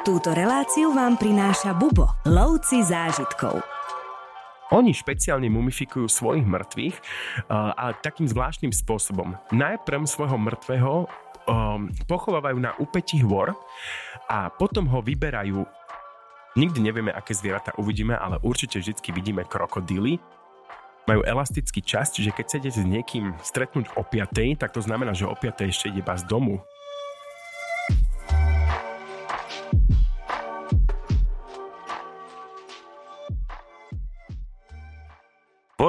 Túto reláciu vám prináša Bubo, lovci zážitkov. Oni špeciálne mumifikujú svojich mŕtvych uh, a takým zvláštnym spôsobom. Najprv svojho mŕtvého um, pochovávajú na úpetí hôr a potom ho vyberajú Nikdy nevieme, aké zvieratá uvidíme, ale určite vždy vidíme krokodíly. Majú elastický čas, čiže keď chcete s niekým stretnúť o 5, tak to znamená, že o 5 ešte ide iba z domu.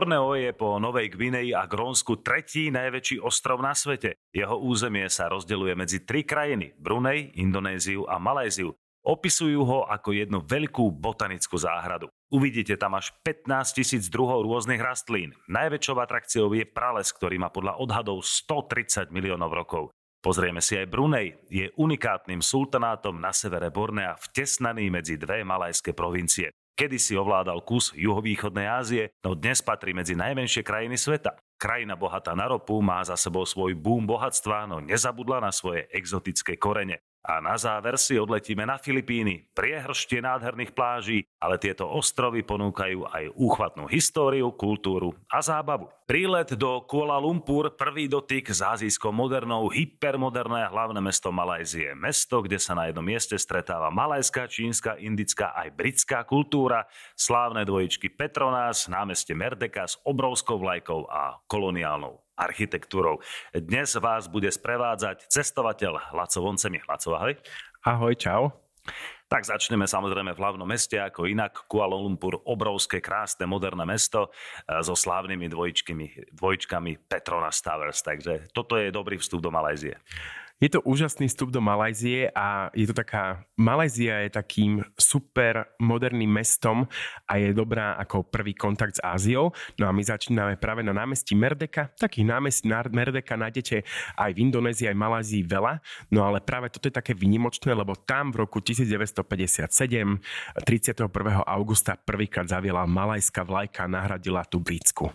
Borneo je po Novej Gvineji a Grónsku tretí najväčší ostrov na svete. Jeho územie sa rozdeľuje medzi tri krajiny, Brunei, Indonéziu a Maléziu. Opisujú ho ako jednu veľkú botanickú záhradu. Uvidíte tam až 15 tisíc druhov rôznych rastlín. Najväčšou atrakciou je prales, ktorý má podľa odhadov 130 miliónov rokov. Pozrieme si aj Brunei. Je unikátnym sultanátom na severe Bornea, vtesnaný medzi dve malajské provincie. Kedy si ovládal kus juhovýchodnej Ázie, no dnes patrí medzi najmenšie krajiny sveta. Krajina bohatá na ropu má za sebou svoj boom bohatstva, no nezabudla na svoje exotické korene. A na záver si odletíme na Filipíny, priehrštie nádherných pláží, ale tieto ostrovy ponúkajú aj úchvatnú históriu, kultúru a zábavu. Prílet do Kuala Lumpur, prvý dotyk s azijskou modernou, hypermoderné hlavné mesto Malajzie. Mesto, kde sa na jednom mieste stretáva malajská, čínska, indická aj britská kultúra, slávne dvojičky Petronas, námeste Merdeka s obrovskou vlajkou a koloniálnou architektúrou. Dnes vás bude sprevádzať cestovateľ Laco Voncemi. Laco, ahoj. Ahoj, čau. Tak začneme samozrejme v hlavnom meste, ako inak Kuala Lumpur, obrovské, krásne, moderné mesto e, so slávnymi dvojičkami, dvojičkami Petronas Towers. Takže toto je dobrý vstup do Malajzie. Je to úžasný vstup do Malajzie a je to taká, Malajzia je takým super moderným mestom a je dobrá ako prvý kontakt s Áziou. No a my začíname práve na námestí Merdeka. Takých námestí Merdeka nájdete aj v Indonézii, aj v Malajzii veľa. No ale práve toto je také vynimočné, lebo tam v roku 1957, 31. augusta prvýkrát zaviela malajská vlajka nahradila tú britsku.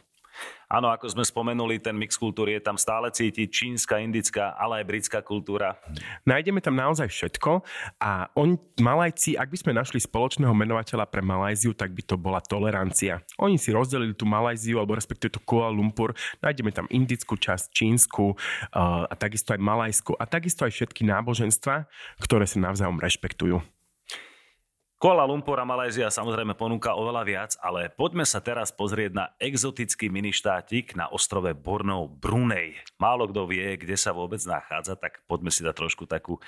Áno, ako sme spomenuli, ten mix kultúry je tam stále cítiť, čínska, indická, ale aj britská kultúra. Nájdeme tam naozaj všetko a on, Malajci, ak by sme našli spoločného menovateľa pre Malajziu, tak by to bola tolerancia. Oni si rozdelili tú Malajziu, alebo respektíve tú Kuala Lumpur, nájdeme tam indickú časť, čínsku uh, a takisto aj malajskú a takisto aj všetky náboženstva, ktoré sa navzájom rešpektujú. Kuala Lumpur a Malézia samozrejme ponúka oveľa viac, ale poďme sa teraz pozrieť na exotický miništátik na ostrove Borneo Brunei. Málo kto vie, kde sa vôbec nachádza, tak poďme si dať trošku takú e,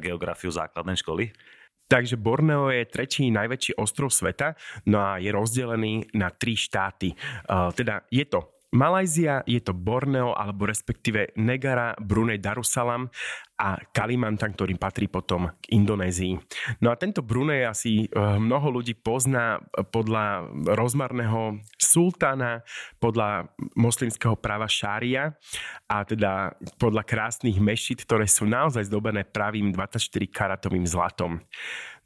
geografiu základnej školy. Takže Borneo je tretí najväčší ostrov sveta, no a je rozdelený na tri štáty. Uh, teda je to Malajzia je to Borneo alebo respektíve Negara, Brunei Darussalam a Kalimantan, ktorý patrí potom k Indonézii. No a tento Brunei asi eh, mnoho ľudí pozná podľa rozmarného sultána, podľa moslimského práva šária a teda podľa krásnych mešit, ktoré sú naozaj zdobené pravým 24 karatovým zlatom.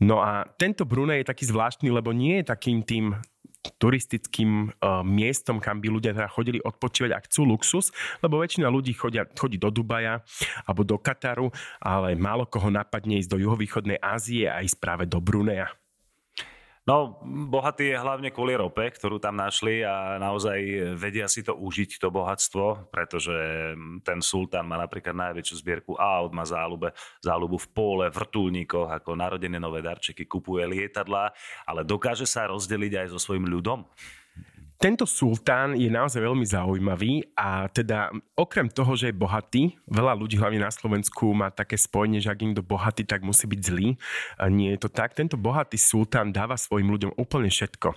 No a tento Brunei je taký zvláštny, lebo nie je takým tým turistickým uh, miestom, kam by ľudia teda chodili odpočívať a chcú luxus, lebo väčšina ľudí chodia, chodí do Dubaja alebo do Kataru, ale málo koho napadne ísť do juhovýchodnej Ázie a ísť práve do Bruneja. No, bohatý je hlavne kvôli rope, ktorú tam našli a naozaj vedia si to užiť, to bohatstvo, pretože ten sultán má napríklad najväčšiu zbierku aut, má záľube, záľubu v pole, vrtulníkoch, ako narodené nové darčeky, kupuje lietadla, ale dokáže sa rozdeliť aj so svojím ľudom. Tento sultán je naozaj veľmi zaujímavý a teda okrem toho, že je bohatý, veľa ľudí hlavne na Slovensku má také spojenie, že ak niekto bohatý, tak musí byť zlý. Nie je to tak. Tento bohatý sultán dáva svojim ľuďom úplne všetko.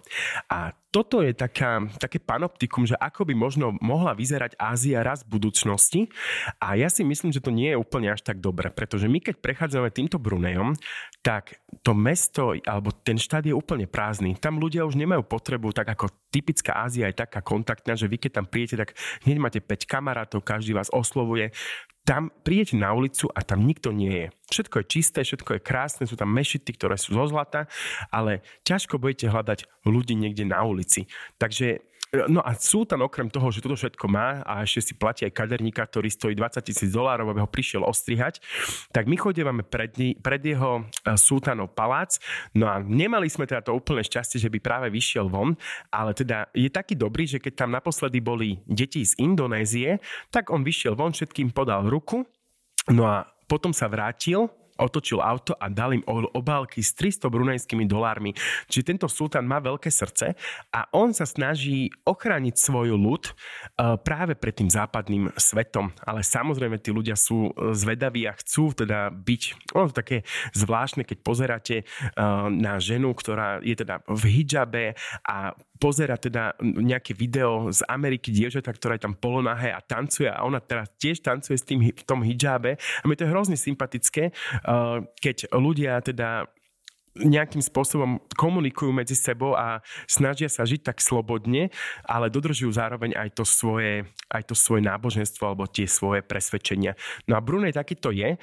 A toto je taká, také panoptikum, že ako by možno mohla vyzerať Ázia raz v budúcnosti. A ja si myslím, že to nie je úplne až tak dobre, pretože my keď prechádzame týmto Brunejom, tak to mesto alebo ten štát je úplne prázdny. Tam ľudia už nemajú potrebu, tak ako typická Ázia je taká kontaktná, že vy keď tam príjete, tak hneď máte 5 kamarátov, každý vás oslovuje tam prídete na ulicu a tam nikto nie je. Všetko je čisté, všetko je krásne, sú tam mešity, ktoré sú zo zlata, ale ťažko budete hľadať ľudí niekde na ulici. Takže No a Sultan okrem toho, že toto všetko má a ešte si platí aj kaderníka, ktorý stojí 20 tisíc dolárov, aby ho prišiel ostrihať, tak my chodívame pred, pred jeho e, sultánov palác. No a nemali sme teda to úplne šťastie, že by práve vyšiel von, ale teda je taký dobrý, že keď tam naposledy boli deti z Indonézie, tak on vyšiel von, všetkým podal ruku, no a potom sa vrátil otočil auto a dal im obálky s 300 brunejskými dolármi. Čiže tento sultán má veľké srdce a on sa snaží ochrániť svoj ľud e, práve pred tým západným svetom. Ale samozrejme tí ľudia sú e, zvedaví a chcú teda byť, ono to také zvláštne, keď pozeráte e, na ženu, ktorá je teda v hijabe a pozera teda nejaké video z Ameriky dievčata, ktorá je tam polonahé a tancuje a ona teraz tiež tancuje s tým, v tom hijabe. A mi to je hrozne sympatické, uh, keď ľudia teda nejakým spôsobom komunikujú medzi sebou a snažia sa žiť tak slobodne, ale dodržujú zároveň aj to svoje, aj to svoje náboženstvo alebo tie svoje presvedčenia. No a Brunej takýto je.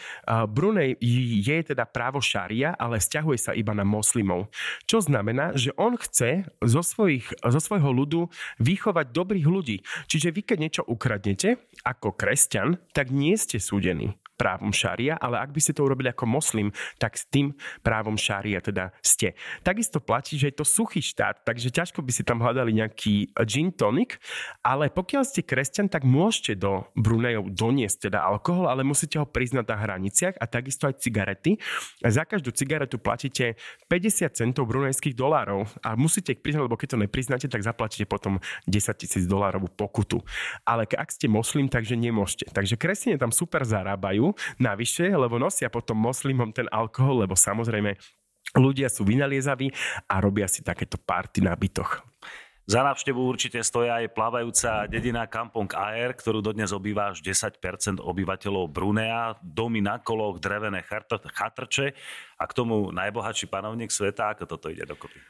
Brunej je teda právo šaria, ale stiahuje sa iba na moslimov. Čo znamená, že on chce zo, svojich, zo svojho ľudu vychovať dobrých ľudí. Čiže vy, keď niečo ukradnete ako kresťan, tak nie ste súdení právom šaria, ale ak by ste to urobili ako moslim, tak s tým právom šaria teda ste. Takisto platí, že je to suchý štát, takže ťažko by ste tam hľadali nejaký gin tonic, ale pokiaľ ste kresťan, tak môžete do Brunejov doniesť teda alkohol, ale musíte ho priznať na hraniciach a takisto aj cigarety. Za každú cigaretu platíte 50 centov brunejských dolárov a musíte ich priznať, lebo keď to nepriznáte, tak zaplatíte potom 10 tisíc dolárovú pokutu. Ale ak ste moslim, takže nemôžete. Takže kresťania tam super zarábajú navyše, lebo nosia potom moslimom ten alkohol, lebo samozrejme ľudia sú vynaliezaví a robia si takéto party na bytoch. Za návštevu určite stoja aj plávajúca dedina Kampong Air, ktorú dodnes obýva až 10% obyvateľov Brunea, domy na koloch, drevené chatrče a k tomu najbohatší panovník sveta. Ako toto ide dokopy?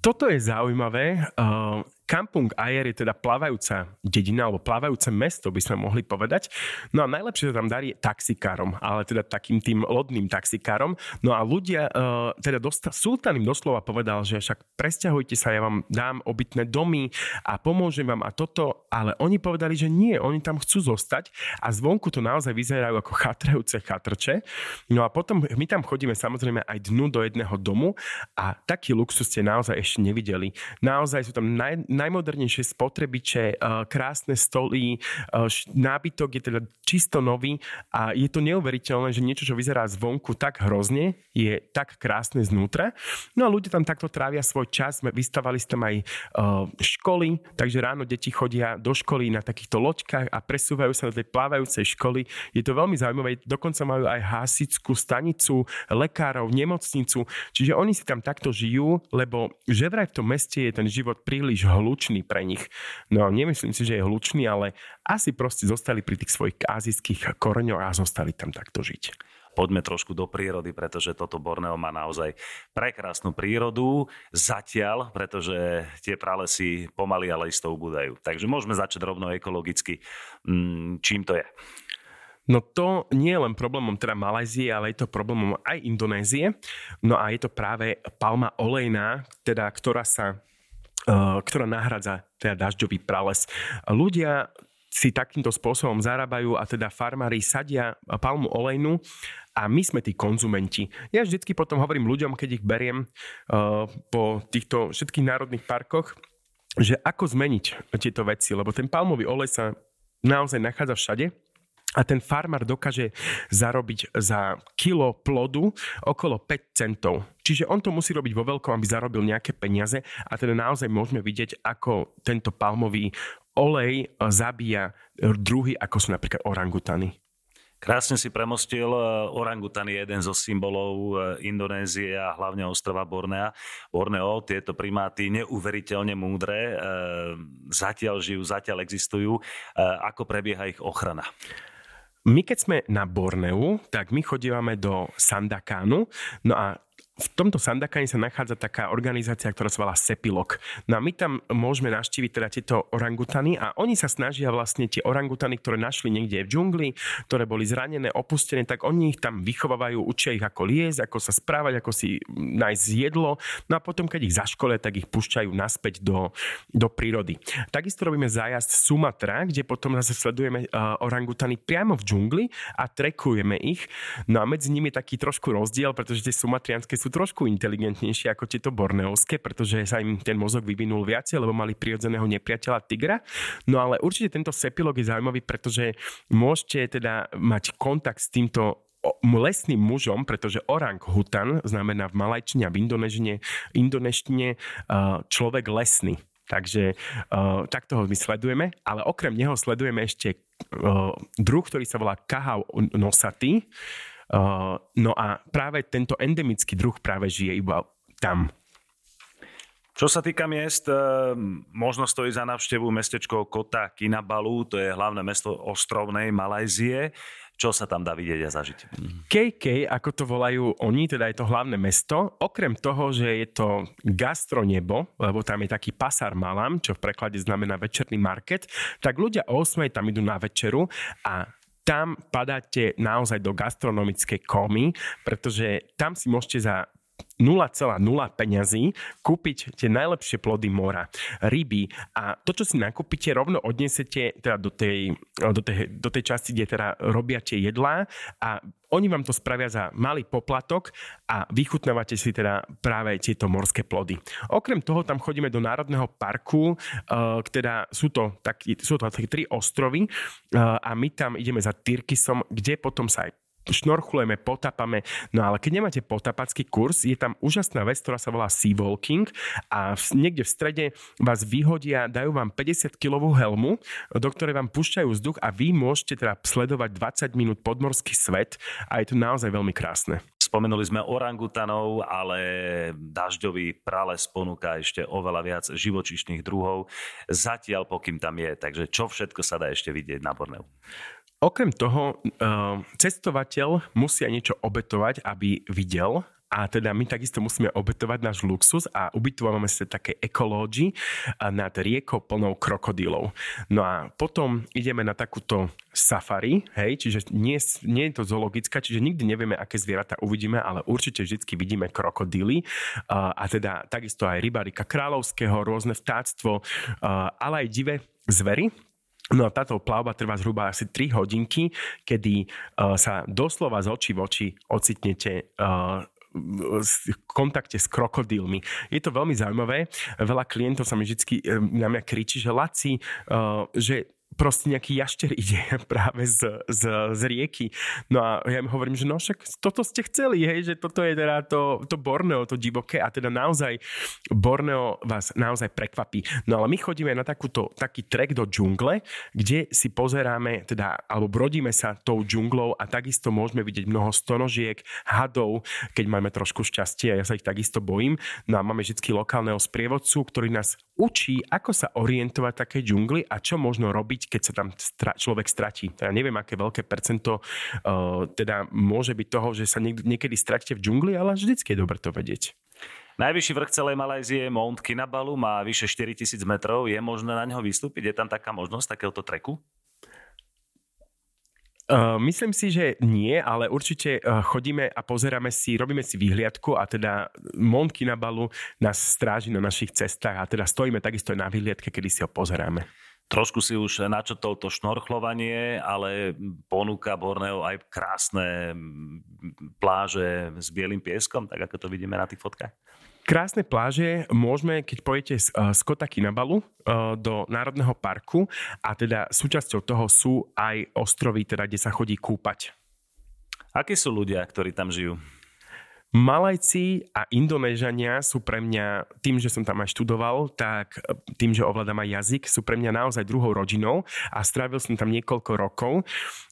Toto je zaujímavé. Uh, Kampung Air je teda plávajúca dedina alebo plávajúce mesto, by sme mohli povedať. No a najlepšie sa tam darí taxikárom, ale teda takým tým lodným taxikárom. No a ľudia, uh, teda dosta, sultán im doslova povedal, že však presťahujte sa, ja vám dám obytné domy a pomôžem vám a toto, ale oni povedali, že nie, oni tam chcú zostať a zvonku to naozaj vyzerajú ako chatrajúce chatrče. No a potom my tam chodíme samozrejme aj dnu do jedného domu a taký luxus ste naozaj ešte nevideli. Naozaj sú tam naj, najmodernejšie spotrebiče, eh, krásne stoly, eh, nábytok je teda čisto nový a je to neuveriteľné, že niečo, čo vyzerá zvonku tak hrozne, je tak krásne znútra. No a ľudia tam takto trávia svoj čas, vystavali ste tam aj eh, školy, takže ráno deti chodia do školy na takýchto loďkách a presúvajú sa do tej plávajúcej školy. Je to veľmi zaujímavé, dokonca majú aj hasickú stanicu, lekárov, nemocnicu, čiže oni si tam takto žijú, lebo že vraj v tom meste je ten život príliš hlu hlučný pre nich. No nemyslím si, že je hlučný, ale asi proste zostali pri tých svojich azijských koreňoch a zostali tam takto žiť poďme trošku do prírody, pretože toto Borneo má naozaj prekrásnu prírodu zatiaľ, pretože tie pralesy pomaly, ale isto ubúdajú. Takže môžeme začať rovno ekologicky. Mm, čím to je? No to nie je len problémom teda Malajzie, ale je to problémom aj Indonézie. No a je to práve palma olejná, teda, ktorá sa Eh, ktorá nahradza teda dažďový prales. Ľudia si takýmto spôsobom zarábajú a teda farmári sadia palmu olejnú a my sme tí konzumenti. Ja vždycky potom hovorím ľuďom, keď ich beriem uh, po týchto všetkých národných parkoch, že ako zmeniť tieto veci, lebo ten palmový olej sa naozaj nachádza všade a ten farmár dokáže zarobiť za kilo plodu okolo 5 centov. Čiže on to musí robiť vo veľkom, aby zarobil nejaké peniaze a teda naozaj môžeme vidieť, ako tento palmový olej zabíja druhy, ako sú napríklad orangutany. Krásne si premostil. Orangutan je jeden zo symbolov Indonézie a hlavne ostrova Bornea. Borneo, tieto primáty neuveriteľne múdre, zatiaľ žijú, zatiaľ existujú. Ako prebieha ich ochrana? My keď sme na Borneu, tak my chodívame do Sandakánu, no a v tomto Sandakane sa nachádza taká organizácia, ktorá sa volá Sepilok. No a my tam môžeme navštíviť teda tieto orangutany a oni sa snažia vlastne tie orangutany, ktoré našli niekde v džungli, ktoré boli zranené, opustené, tak oni ich tam vychovávajú, učia ich ako liesť, ako sa správať, ako si nájsť jedlo. No a potom, keď ich zaškolia, tak ich púšťajú naspäť do, do prírody. Takisto robíme zájazd Sumatra, kde potom zase sledujeme uh, orangutany priamo v džungli a trekujeme ich. No a medzi nimi je taký trošku rozdiel, pretože tie sumatrianské sú trošku inteligentnejšie ako tieto borneovské, pretože sa im ten mozog vyvinul viacej, lebo mali prirodzeného nepriateľa tigra. No ale určite tento sepilog je zaujímavý, pretože môžete teda mať kontakt s týmto lesným mužom, pretože orang hutan znamená v malajčine a v indoneštine človek lesný. Takže uh, takto ho my sledujeme, ale okrem neho sledujeme ešte uh, druh, ktorý sa volá kahau nosatý. Uh, no a práve tento endemický druh práve žije iba tam. Čo sa týka miest, eh, možno stojí za návštevu mestečko Kota Kinabalu, to je hlavné mesto ostrovnej Malajzie. Čo sa tam dá vidieť a zažiť? KK, ako to volajú oni, teda je to hlavné mesto, okrem toho, že je to gastronebo, lebo tam je taký pasar malam, čo v preklade znamená večerný market, tak ľudia o 8 tam idú na večeru a tam padáte naozaj do gastronomickej komy, pretože tam si môžete za 0,0 peňazí kúpiť tie najlepšie plody mora, ryby a to, čo si nakúpite, rovno odnesete teda do tej, do tej, do tej časti, kde teda robia tie jedlá a oni vám to spravia za malý poplatok a vychutnávate si teda práve tieto morské plody. Okrem toho tam chodíme do Národného parku, uh, teda sú to, taký, sú to také tri ostrovy uh, a my tam ideme za Tyrkisom, kde potom sa aj šnorchulujeme, potapame. No ale keď nemáte potapacký kurz, je tam úžasná vec, ktorá sa volá Sea Walking a v, niekde v strede vás vyhodia, dajú vám 50-kilovú helmu, do ktorej vám púšťajú vzduch a vy môžete teda sledovať 20 minút podmorský svet a je to naozaj veľmi krásne. Spomenuli sme orangutanov, ale dažďový prales ponúka ešte oveľa viac živočišných druhov. Zatiaľ, pokým tam je. Takže čo všetko sa dá ešte vidieť na Borneu? Okrem toho, eh, cestovateľ musí aj niečo obetovať, aby videl a teda my takisto musíme obetovať náš luxus a ubytovávame sa také ekológi nad riekou plnou krokodílov. No a potom ideme na takúto safari, hej, čiže nie, nie je to zoologická, čiže nikdy nevieme, aké zvieratá uvidíme, ale určite vždy vidíme krokodíly a, a teda takisto aj rybarika kráľovského, rôzne vtáctvo, ale aj divé zvery, No a táto plavba trvá zhruba asi 3 hodinky, kedy uh, sa doslova z očí v oči ocitnete uh, v kontakte s krokodílmi. Je to veľmi zaujímavé. Veľa klientov sa mi vždy na mňa kričí, že Laci, že proste nejaký jašter ide práve z, z, z rieky. No a ja im hovorím, že no však toto ste chceli, hej, že toto je teda to, to Borneo, to divoké a teda naozaj Borneo vás naozaj prekvapí. No ale my chodíme na takúto, taký trek do džungle, kde si pozeráme, teda, alebo brodíme sa tou džunglou a takisto môžeme vidieť mnoho stonožiek, hadov, keď máme trošku šťastie a ja sa ich takisto bojím. No a máme vždy lokálneho sprievodcu, ktorý nás učí, ako sa orientovať v takej džungli a čo možno robiť, keď sa tam stra- človek stratí. Teda neviem, aké veľké percento uh, teda môže byť toho, že sa niek- niekedy stratíte v džungli, ale vždycky je dobre to vedieť. Najvyšší vrch celej Malajzie, Mount Kinabalu, má vyše 4000 metrov. Je možné na neho vystúpiť? Je tam taká možnosť takéhoto treku? Uh, myslím si, že nie, ale určite uh, chodíme a pozeráme si, robíme si výhliadku a teda Mont Kinabalu nás stráži na našich cestách a teda stojíme takisto aj na výhliadke, kedy si ho pozeráme. Trošku si už načotol to šnorchlovanie, ale ponúka Borneo aj krásne pláže s bielým pieskom, tak ako to vidíme na tých fotkách. Krásne pláže môžeme, keď pojete z, uh, z Kota Kinabalu uh, do Národného parku a teda súčasťou toho sú aj ostrovy, teda, kde sa chodí kúpať. Akí sú ľudia, ktorí tam žijú? Malajci a Indonéžania sú pre mňa, tým, že som tam aj študoval, tak tým, že ovládam aj jazyk, sú pre mňa naozaj druhou rodinou a strávil som tam niekoľko rokov.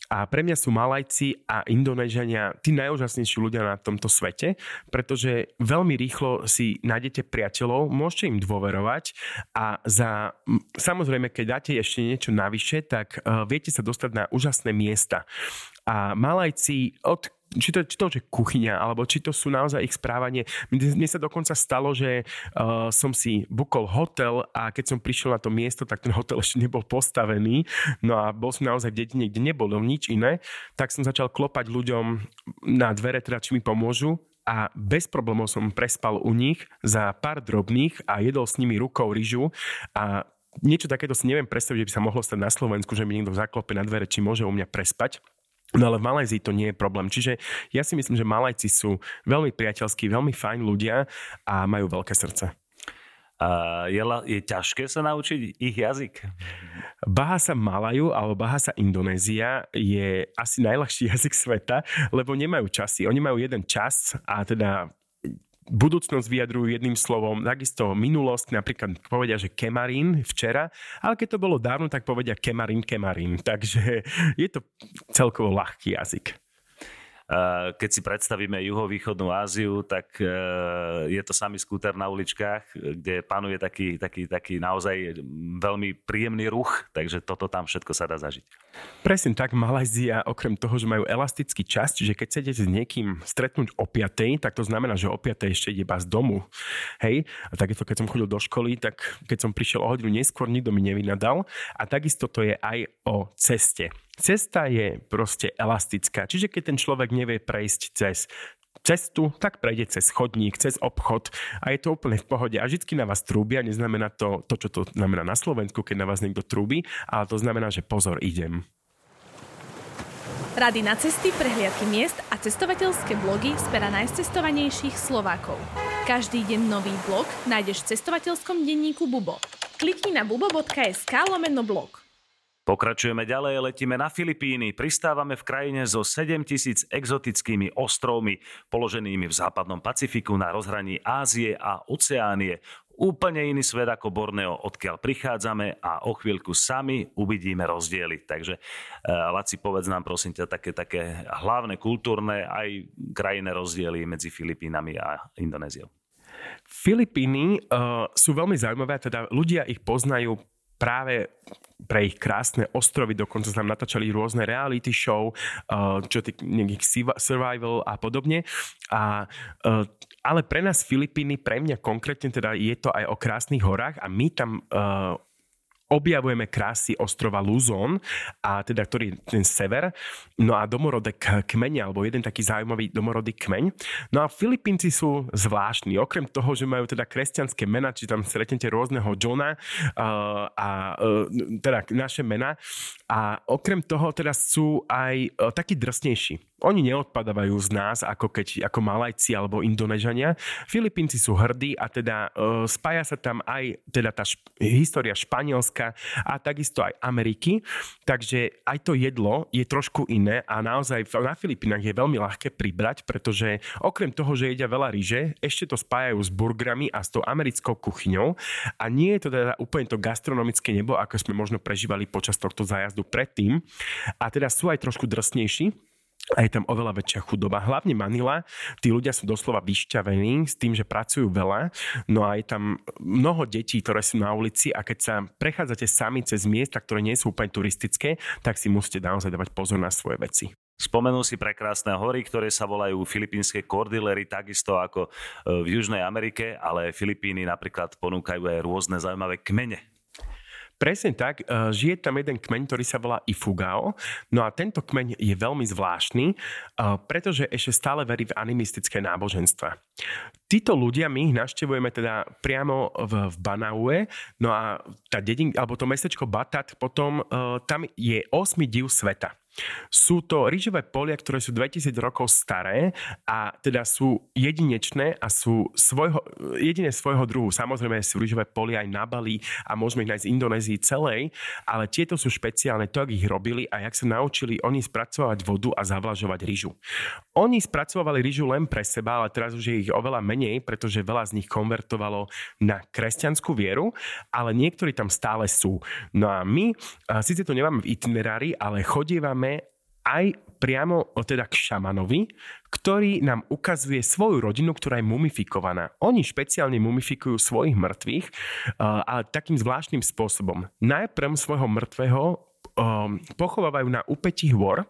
A pre mňa sú Malajci a Indonéžania tí najúžasnejší ľudia na tomto svete, pretože veľmi rýchlo si nájdete priateľov, môžete im dôverovať a za, samozrejme, keď dáte ešte niečo navyše, tak uh, viete sa dostať na úžasné miesta. A Malajci od či to, či to je kuchyňa, alebo či to sú naozaj ich správanie. Mne sa dokonca stalo, že uh, som si bukol hotel a keď som prišiel na to miesto, tak ten hotel ešte nebol postavený. No a bol som naozaj v dedine, kde nebolo nič iné. Tak som začal klopať ľuďom na dvere, teda či mi pomôžu a bez problémov som prespal u nich za pár drobných a jedol s nimi rukou ryžu a niečo takéto si neviem predstaviť, že by sa mohlo stať na Slovensku, že mi niekto zaklope na dvere, či môže u mňa prespať. No ale v Malajzii to nie je problém. Čiže ja si myslím, že Malajci sú veľmi priateľskí, veľmi fajn ľudia a majú veľké srdce. A je, je ťažké sa naučiť ich jazyk? Bahasa Malaju alebo Bahasa Indonézia je asi najľahší jazyk sveta, lebo nemajú časy. Oni majú jeden čas a teda budúcnosť vyjadrujú jedným slovom, takisto minulosť, napríklad povedia, že kemarín včera, ale keď to bolo dávno, tak povedia kemarín, kemarín. Takže je to celkovo ľahký jazyk. Keď si predstavíme juhovýchodnú Áziu, tak e, je to samý skúter na uličkách, kde panuje taký, taký, taký naozaj veľmi príjemný ruch, takže toto tam všetko sa dá zažiť. Presne tak, Malajzia, okrem toho, že majú elastický čas, čiže keď chcete s niekým stretnúť o 5, tak to znamená, že o 5 ešte ide z domu. Hej, a takisto keď som chodil do školy, tak keď som prišiel o hodinu neskôr, nikto mi nevynadal. A takisto to je aj o ceste. Cesta je proste elastická, čiže keď ten človek nevie prejsť cez cestu, tak prejde cez chodník, cez obchod a je to úplne v pohode. A vždy na vás trúbia, neznamená to to, čo to znamená na Slovensku, keď na vás niekto trúbi, ale to znamená, že pozor, idem. Rady na cesty, prehliadky miest a cestovateľské blogy z pera najcestovanejších Slovákov. Každý deň nový blog nájdeš v cestovateľskom denníku Bubo. Klikni na bubo.sk lomeno blog. Pokračujeme ďalej, letíme na Filipíny. Pristávame v krajine so 7000 exotickými ostrovmi, položenými v západnom Pacifiku na rozhraní Ázie a Oceánie. Úplne iný svet ako Borneo, odkiaľ prichádzame a o chvíľku sami uvidíme rozdiely. Takže uh, Laci, povedz nám prosím ťa také, také hlavné kultúrne aj krajinné rozdiely medzi Filipínami a Indonéziou. Filipíny uh, sú veľmi zaujímavé, teda ľudia ich poznajú práve pre ich krásne ostrovy, dokonca tam natáčali rôzne reality show, uh, čo tých nejakých survival a podobne. A, uh, ale pre nás Filipíny, pre mňa konkrétne teda je to aj o krásnych horách a my tam uh, objavujeme krásy ostrova Luzon, a teda ktorý ten sever, no a domorodek kmeň, alebo jeden taký zaujímavý domorodý kmeň. No a Filipínci sú zvláštni, okrem toho, že majú teda kresťanské mena, či tam stretnete rôzneho Johna uh, a uh, teda naše mena a okrem toho teda sú aj uh, takí drsnejší. Oni neodpadávajú z nás, ako keď ako Malajci alebo Indonežania. Filipínci sú hrdí a teda uh, spája sa tam aj teda tá šp- história Španielska a takisto aj Ameriky. Takže aj to jedlo je trošku iné a naozaj na Filipínach je veľmi ľahké pribrať, pretože okrem toho, že jedia veľa ryže, ešte to spájajú s burgerami a s tou americkou kuchyňou a nie je to teda úplne to gastronomické nebo, ako sme možno prežívali počas tohto zájazdu predtým. A teda sú aj trošku drsnejší, a je tam oveľa väčšia chudoba. Hlavne Manila, tí ľudia sú doslova vyšťavení s tým, že pracujú veľa, no a je tam mnoho detí, ktoré sú na ulici a keď sa prechádzate sami cez miesta, ktoré nie sú úplne turistické, tak si musíte naozaj dávať pozor na svoje veci. Spomenul si prekrásne hory, ktoré sa volajú filipínske kordilery, takisto ako e, v Južnej Amerike, ale Filipíny napríklad ponúkajú aj rôzne zaujímavé kmene. Presne tak, e, žije tam jeden kmeň, ktorý sa volá Ifugao. No a tento kmeň je veľmi zvláštny, e, pretože ešte stále verí v animistické náboženstva. Títo ľudia, my ich naštevujeme teda priamo v, v Banaue, no a tá dedin, alebo to mestečko Batat, potom uh, tam je 8 div sveta. Sú to rýžové polia, ktoré sú 2000 rokov staré a teda sú jedinečné a sú svojho, jedine svojho druhu. Samozrejme sú rýžové polia aj na Bali a môžeme ich nájsť v Indonézii celej, ale tieto sú špeciálne, to, ak ich robili a jak sa naučili oni spracovať vodu a zavlažovať rýžu. Oni spracovali rýžu len pre seba, ale teraz už je ich oveľa menej, pretože veľa z nich konvertovalo na kresťanskú vieru, ale niektorí tam stále sú. No a my, síce to nemáme v itinerári, ale chodívame aj priamo teda k šamanovi, ktorý nám ukazuje svoju rodinu, ktorá je mumifikovaná. Oni špeciálne mumifikujú svojich mŕtvych, ale takým zvláštnym spôsobom. Najprv svojho mŕtvého um, pochovávajú na úpetí hôr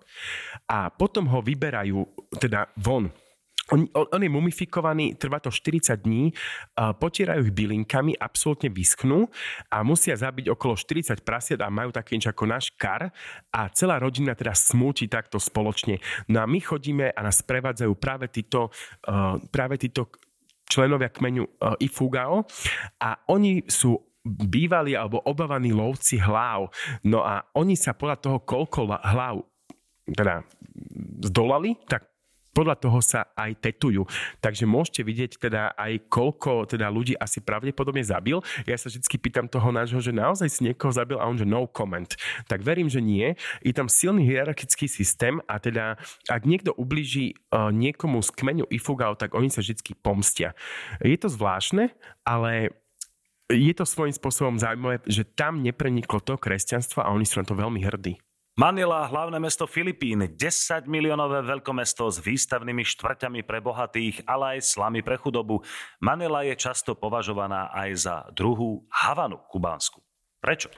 a potom ho vyberajú teda von on, on je mumifikovaný, trvá to 40 dní, potierajú ich bylinkami, absolútne vyschnú a musia zabiť okolo 40 prasiat a majú taký ako náš kar a celá rodina teda smúti takto spoločne. No a my chodíme a nás prevádzajú práve títo, práve títo členovia kmeňu Ifugao a oni sú bývalí alebo obávaní lovci hlav. No a oni sa podľa toho, koľko hlav teda zdolali, tak podľa toho sa aj tetujú. Takže môžete vidieť teda aj koľko teda ľudí asi pravdepodobne zabil. Ja sa vždy pýtam toho nášho, že naozaj si niekoho zabil a on že no comment. Tak verím, že nie. Je tam silný hierarchický systém a teda ak niekto ubliží uh, niekomu z kmeňu Ifugao, tak oni sa vždy pomstia. Je to zvláštne, ale je to svojím spôsobom zaujímavé, že tam nepreniklo to kresťanstvo a oni sú na to veľmi hrdí. Manila, hlavné mesto Filipín, 10 miliónové veľkomesto s výstavnými štvrťami pre bohatých, ale aj slamy pre chudobu. Manila je často považovaná aj za druhú Havanu kubánsku. Prečo?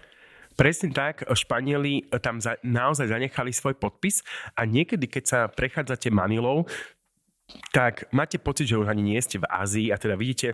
Presne tak, Španieli tam za, naozaj zanechali svoj podpis a niekedy, keď sa prechádzate Manilou, tak máte pocit, že už ani nie ste v Ázii a teda vidíte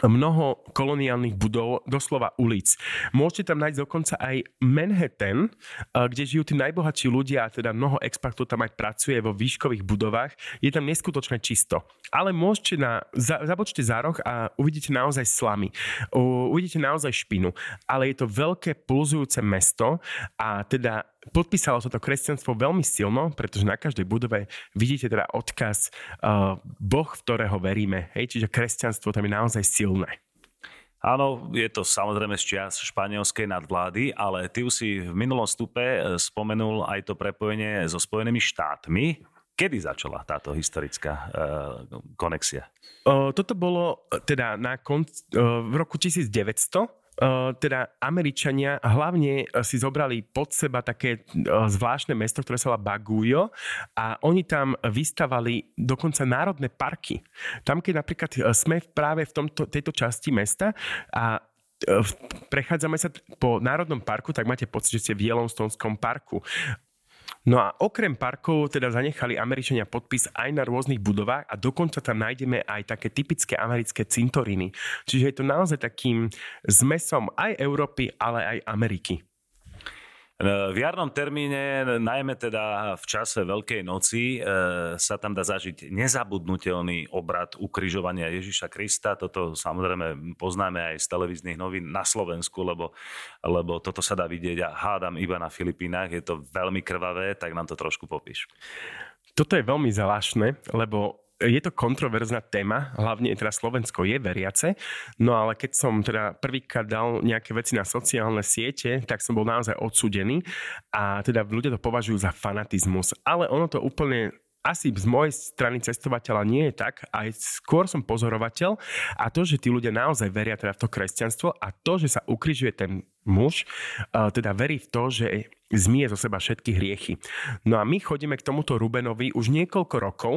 mnoho koloniálnych budov, doslova ulic. Môžete tam nájsť dokonca aj Manhattan, kde žijú tí najbohatší ľudia a teda mnoho expertov tam aj pracuje vo výškových budovách. Je tam neskutočne čisto. Ale môžete na, za, zabočte za roh a uvidíte naozaj slamy. Uvidíte naozaj špinu. Ale je to veľké pulzujúce mesto a teda podpísalo sa to kresťanstvo veľmi silno, pretože na každej budove vidíte teda odkaz uh, Boh, v ktorého veríme. Hej? Čiže kresťanstvo tam je naozaj silné. Áno, je to samozrejme z čias španielskej nadvlády, ale ty už si v minulom stupe eh, spomenul aj to prepojenie so Spojenými štátmi. Kedy začala táto historická uh, konexia? Uh, toto bolo teda na konc, uh, v roku 1900, teda Američania hlavne e, si zobrali pod seba také e, zvláštne mesto, ktoré sa volá Baguio a oni tam vystavali dokonca národné parky. Tam, keď napríklad e, sme práve v tomto, tejto časti mesta a prechádzame sa po Národnom parku, tak máte pocit, že ste v Yellowstoneskom parku. No a okrem parkov teda zanechali Američania podpis aj na rôznych budovách a dokonca tam nájdeme aj také typické americké cintoriny. Čiže je to naozaj takým zmesom aj Európy, ale aj Ameriky. V jarnom termíne, najmä teda v čase Veľkej noci, e, sa tam dá zažiť nezabudnutelný obrad ukrižovania Ježiša Krista. Toto samozrejme poznáme aj z televíznych novín na Slovensku, lebo, lebo toto sa dá vidieť a hádam iba na Filipínach. Je to veľmi krvavé, tak nám to trošku popíš. Toto je veľmi zvláštne, lebo je to kontroverzná téma, hlavne teda Slovensko je veriace, no ale keď som teda prvýkrát dal nejaké veci na sociálne siete, tak som bol naozaj odsudený a teda ľudia to považujú za fanatizmus, ale ono to úplne asi z mojej strany cestovateľa nie je tak, aj skôr som pozorovateľ. A to, že tí ľudia naozaj veria teda v to kresťanstvo a to, že sa ukrižuje ten muž, teda verí v to, že zmie zo seba všetky hriechy. No a my chodíme k tomuto Rubenovi už niekoľko rokov,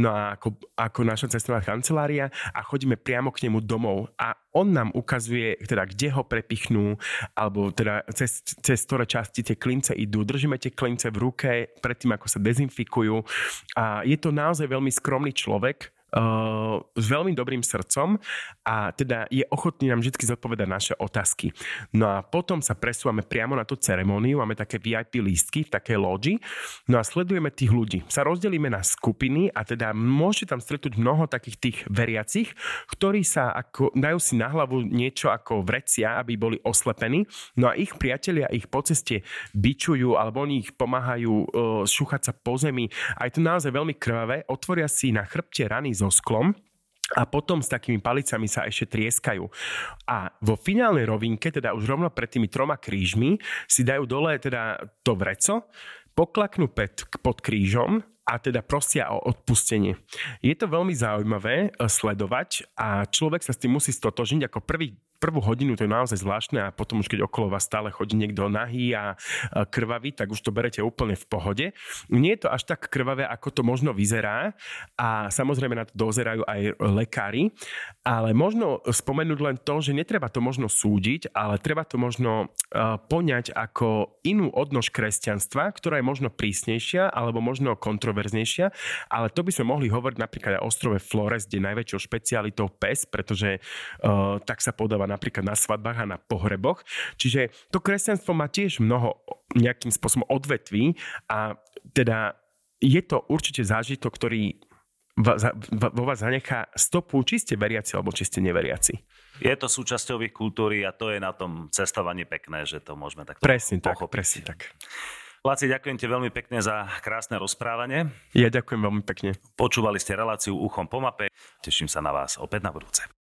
no a ako, ako naša cestovná kancelária a chodíme priamo k nemu domov a on nám ukazuje, teda kde ho prepichnú, alebo teda cez, cez ktoré časti tie klince idú. Držíme tie klince v ruke predtým, ako sa dezinfikujú. A je to naozaj veľmi skromný človek, s veľmi dobrým srdcom a teda je ochotný nám vždy zodpovedať naše otázky. No a potom sa presúvame priamo na tú ceremóniu, máme také VIP lístky v takej loži, no a sledujeme tých ľudí. Sa rozdelíme na skupiny a teda môžete tam stretnúť mnoho takých tých veriacich, ktorí sa ako, dajú si na hlavu niečo ako vrecia, aby boli oslepení, no a ich priatelia ich po ceste bičujú alebo oni ich pomáhajú uh, šúchať sa po zemi a je to naozaj veľmi krvavé, otvoria si na chrbte rany so sklom a potom s takými palicami sa ešte trieskajú. A vo finálnej rovinke, teda už rovno pred tými troma krížmi, si dajú dole teda to vreco, poklaknú pod krížom a teda prosia o odpustenie. Je to veľmi zaujímavé eh, sledovať a človek sa s tým musí stotožniť. Ako prvý prvú hodinu to je naozaj zvláštne a potom už keď okolo vás stále chodí niekto nahý a krvavý, tak už to berete úplne v pohode. Nie je to až tak krvavé, ako to možno vyzerá a samozrejme na to dozerajú aj lekári, ale možno spomenúť len to, že netreba to možno súdiť, ale treba to možno poňať ako inú odnož kresťanstva, ktorá je možno prísnejšia alebo možno kontroverznejšia, ale to by sme mohli hovoriť napríklad aj o ostrove Flores, kde najväčšou špecialitou pes, pretože uh, tak sa podáva napríklad na svadbách a na pohreboch. Čiže to kresťanstvo má tiež mnoho nejakým spôsobom odvetví a teda je to určite zážitok, ktorý vo vás zanechá stopu, či ste veriaci alebo či ste neveriaci. Je to súčasťou ich kultúry a to je na tom cestovaní pekné, že to môžeme tak Presne tak, presne tak. Laci, ďakujem ti veľmi pekne za krásne rozprávanie. Ja ďakujem veľmi pekne. Počúvali ste reláciu Uchom po mape. Teším sa na vás opäť na budúce.